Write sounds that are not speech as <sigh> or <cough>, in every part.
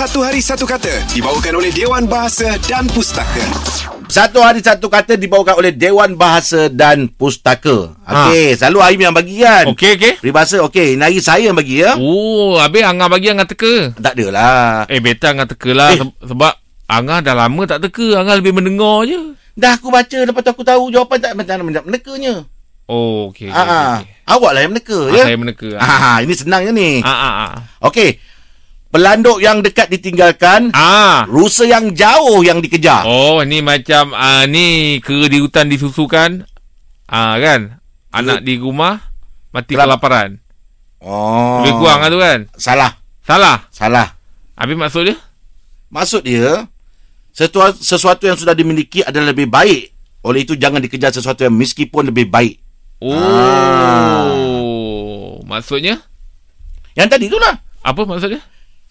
Satu Hari Satu Kata dibawakan oleh Dewan Bahasa dan Pustaka. Satu hari satu kata dibawakan oleh Dewan Bahasa dan Pustaka. Okey, selalu Aim yang bagi kan? Okey, okey. Peribahasa, okey. Ini hari saya yang bagi ya. Oh, habis Angah bagi Angah teka. Tak adalah. Eh, better Angah teka lah. Eh. Se- sebab Angah dah lama tak teka. Angah lebih mendengar je. Dah aku baca, lepas tu aku tahu jawapan tak macam mana menekanya. Oh, okey. Okay, Ah, ah. Awak lah yang meneka, Ah, ya? Saya meneka. Ah, Ah, ini senangnya ni. ah, ah. ah. Okey. Pelanduk yang dekat ditinggalkan, Ah. rusa yang jauh yang dikejar. Oh, ni macam ah ni kera di hutan disusukan. Ah kan? Anak di rumah mati Kelap- kelaparan. Oh. Lebih kurang lah tu kan? Salah. Salah. Salah. Habis maksud dia? Maksud dia, sesuatu, sesuatu yang sudah dimiliki adalah lebih baik. Oleh itu, jangan dikejar sesuatu yang meskipun lebih baik. Oh. Ah. Maksudnya? Yang tadi tu lah. Apa maksudnya?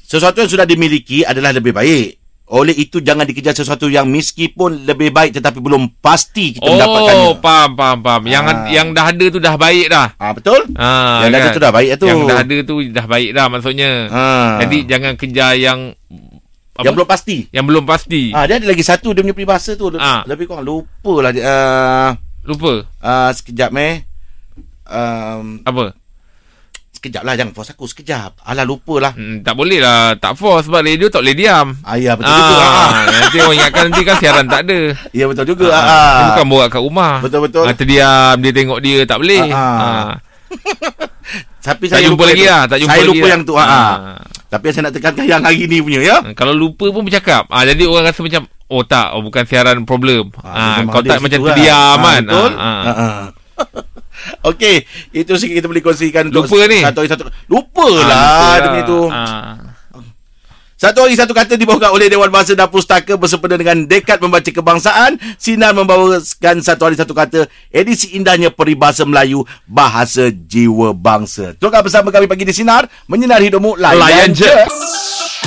Sesuatu yang sudah dimiliki adalah lebih baik. Oleh itu, jangan dikejar sesuatu yang meskipun lebih baik tetapi belum pasti kita mendapatkannya. Oh, faham, faham, faham. Yang Ah. yang dah ada tu dah baik dah. Ah, betul? Ah, yang dah ada tu dah baik tu. Yang dah ada tu dah baik dah maksudnya. Ah. Jadi jangan kejar yang apa? Yang belum pasti. yang belum pasti. Ah, dia ada lagi satu dia punya peribahasa tu. Ah. Lebih kurang lupa lah dia. Uh, Lupa. uh, sekejap eh. Um, Apa? Sekejap lah jangan force aku sekejap. Alah lupa lah. Hmm, tak boleh lah. Tak force sebab radio tak boleh diam. Ah, ya betul juga. Ah. Ah, nanti orang ingatkan nanti kan siaran tak ada. Ya betul juga. Ah, Ah. Dia bukan borak kat rumah. Betul-betul. Ah, terdiam, dia tengok dia tak boleh. Ah, ah. Ah. <laughs> Tapi Tak saya jumpa lupa lagi yang lah. Tak jumpa Saya lagi lupa lah. yang tu. Ah. Ah. Tapi yang saya nak tekankan yang hari ni punya ya. Kalau lupa pun bercakap. Ah, jadi orang rasa macam, oh tak, oh bukan siaran problem. Ah, kau ada tak macam kan. terdiam Ah, kan. Betul. Ah, ah. Ah, ah. Okey, itu sikit kita boleh kongsikan untuk Lupa ni? Satu hari satu. Lupa Ah, lah lupa dia punya tu. Ah. Satu hari satu kata dibawakan oleh Dewan Bahasa dan Pustaka bersempena dengan Dekat Membaca Kebangsaan. Sinar membawakan satu hari satu kata edisi indahnya peribahasa Melayu Bahasa Jiwa Bangsa. Teruskan bersama kami pagi di Sinar. Menyinar hidupmu. Layan, Layan je.